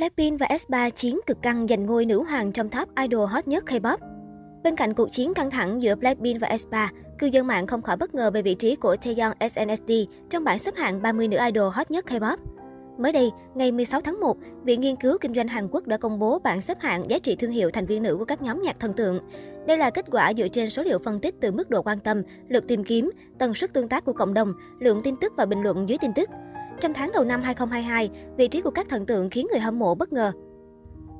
Blackpink và S3 chiến cực căng giành ngôi nữ hoàng trong top idol hot nhất K-pop. Bên cạnh cuộc chiến căng thẳng giữa Blackpink và S3, cư dân mạng không khỏi bất ngờ về vị trí của Taeyong SNSD trong bảng xếp hạng 30 nữ idol hot nhất K-pop. Mới đây, ngày 16 tháng 1, Viện Nghiên cứu Kinh doanh Hàn Quốc đã công bố bảng xếp hạng giá trị thương hiệu thành viên nữ của các nhóm nhạc thần tượng. Đây là kết quả dựa trên số liệu phân tích từ mức độ quan tâm, lượt tìm kiếm, tần suất tương tác của cộng đồng, lượng tin tức và bình luận dưới tin tức. Trong tháng đầu năm 2022, vị trí của các thần tượng khiến người hâm mộ bất ngờ.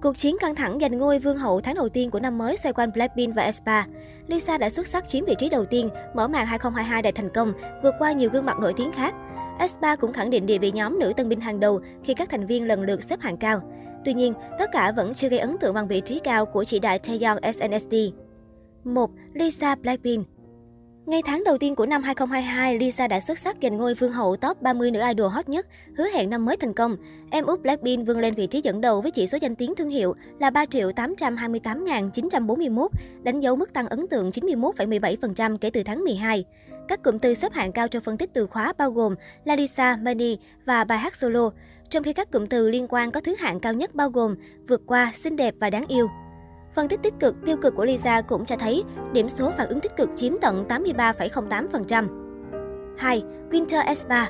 Cuộc chiến căng thẳng giành ngôi vương hậu tháng đầu tiên của năm mới xoay quanh Blackpink và aespa. Lisa đã xuất sắc chiếm vị trí đầu tiên, mở màn 2022 đầy thành công, vượt qua nhiều gương mặt nổi tiếng khác. aespa cũng khẳng định địa vị nhóm nữ tân binh hàng đầu khi các thành viên lần lượt xếp hạng cao. Tuy nhiên, tất cả vẫn chưa gây ấn tượng bằng vị trí cao của chị đại Taeyong SNSD. 1. Lisa Blackpink ngay tháng đầu tiên của năm 2022, Lisa đã xuất sắc giành ngôi vương hậu top 30 nữ idol hot nhất, hứa hẹn năm mới thành công. Em út Blackpink vươn lên vị trí dẫn đầu với chỉ số danh tiếng thương hiệu là 3.828.941, đánh dấu mức tăng ấn tượng 91,17% kể từ tháng 12. Các cụm từ xếp hạng cao trong phân tích từ khóa bao gồm Lalisa, Money và bài hát solo, trong khi các cụm từ liên quan có thứ hạng cao nhất bao gồm vượt qua, xinh đẹp và đáng yêu. Phân tích tích cực, tiêu cực của Lisa cũng cho thấy điểm số phản ứng tích cực chiếm tận 83,08%. 2. Winter S3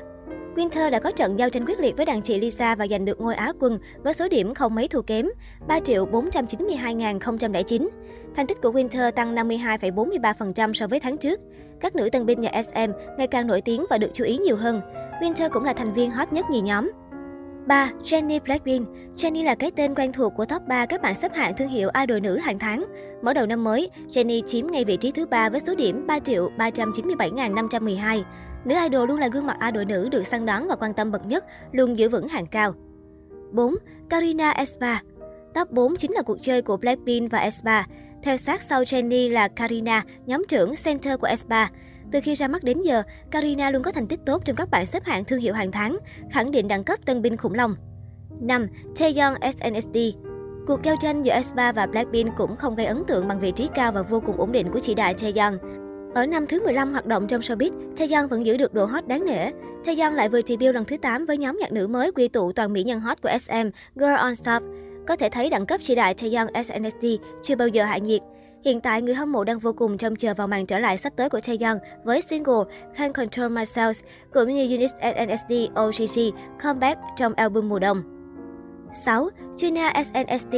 Winter đã có trận giao tranh quyết liệt với đàn chị Lisa và giành được ngôi Á quân với số điểm không mấy thua kém, 3.492.009. Thành tích của Winter tăng 52,43% so với tháng trước. Các nữ tân binh nhà SM ngày càng nổi tiếng và được chú ý nhiều hơn. Winter cũng là thành viên hot nhất nhì nhóm. 3. Jennie Blackpink Jennie là cái tên quen thuộc của top 3 các bảng xếp hạng thương hiệu idol nữ hàng tháng. Mở đầu năm mới, Jennie chiếm ngay vị trí thứ 3 với số điểm 3 triệu 397.512. Nữ idol luôn là gương mặt idol nữ được săn đón và quan tâm bậc nhất, luôn giữ vững hàng cao. 4. Karina Espa Top 4 chính là cuộc chơi của Blackpink và Espa. Theo sát sau Jennie là Karina, nhóm trưởng center của Espa. Từ khi ra mắt đến giờ, Karina luôn có thành tích tốt trong các bảng xếp hạng thương hiệu hàng tháng, khẳng định đẳng cấp tân binh khủng long. 5. Taeyong SNSD Cuộc giao tranh giữa S3 và Blackpink cũng không gây ấn tượng bằng vị trí cao và vô cùng ổn định của chị đại Taeyong. Ở năm thứ 15 hoạt động trong showbiz, Taeyong vẫn giữ được độ hot đáng nể. Taeyong lại vừa debut lần thứ 8 với nhóm nhạc nữ mới quy tụ toàn mỹ nhân hot của SM, Girl on Top. Có thể thấy đẳng cấp chị đại Taeyong SNSD chưa bao giờ hạ nhiệt. Hiện tại, người hâm mộ đang vô cùng trông chờ vào màn trở lại sắp tới của Taeyong với single Can't Control Myself cũng như unit SNSD OGG comeback trong album mùa đông. 6. China SNSD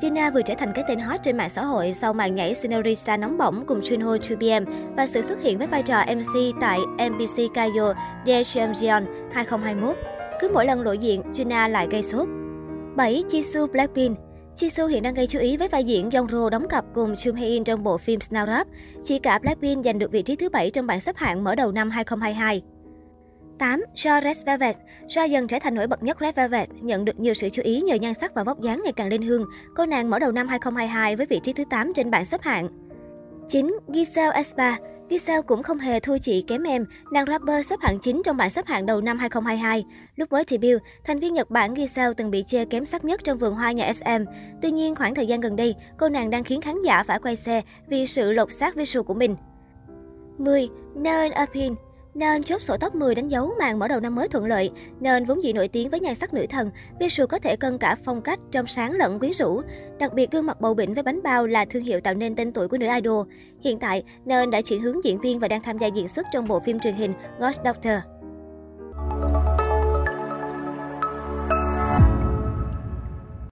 Gina vừa trở thành cái tên hot trên mạng xã hội sau màn nhảy Senorita nóng bỏng cùng Junho 2PM và sự xuất hiện với vai trò MC tại MBC Kayo Daejeon 2021. Cứ mỗi lần lộ diện, Gina lại gây sốt. 7. Jisoo Blackpink Jisoo hiện đang gây chú ý với vai diễn Jongro đóng cặp cùng Jung Hae In trong bộ phim Snowdrop. Chỉ cả Blackpink giành được vị trí thứ 7 trong bảng xếp hạng mở đầu năm 2022. 8. Jo Red Velvet Jo dần trở thành nổi bật nhất Red Velvet, nhận được nhiều sự chú ý nhờ nhan sắc và vóc dáng ngày càng lên hương. Cô nàng mở đầu năm 2022 với vị trí thứ 8 trên bảng xếp hạng. 9. Giselle Espa Giselle cũng không hề thua chị kém em, nàng rapper xếp hạng 9 trong bảng xếp hạng đầu năm 2022. Lúc mới debut, thành viên Nhật Bản Giselle từng bị chê kém sắc nhất trong vườn hoa nhà SM. Tuy nhiên, khoảng thời gian gần đây, cô nàng đang khiến khán giả phải quay xe vì sự lột xác visual của mình. 10. Neon Apin nên chốt sổ top 10 đánh dấu màn mở đầu năm mới thuận lợi, nên vốn dĩ nổi tiếng với nhan sắc nữ thần, visual có thể cân cả phong cách trong sáng lẫn quyến rũ. Đặc biệt gương mặt bầu bĩnh với bánh bao là thương hiệu tạo nên tên tuổi của nữ idol. Hiện tại, nên đã chuyển hướng diễn viên và đang tham gia diễn xuất trong bộ phim truyền hình Ghost Doctor.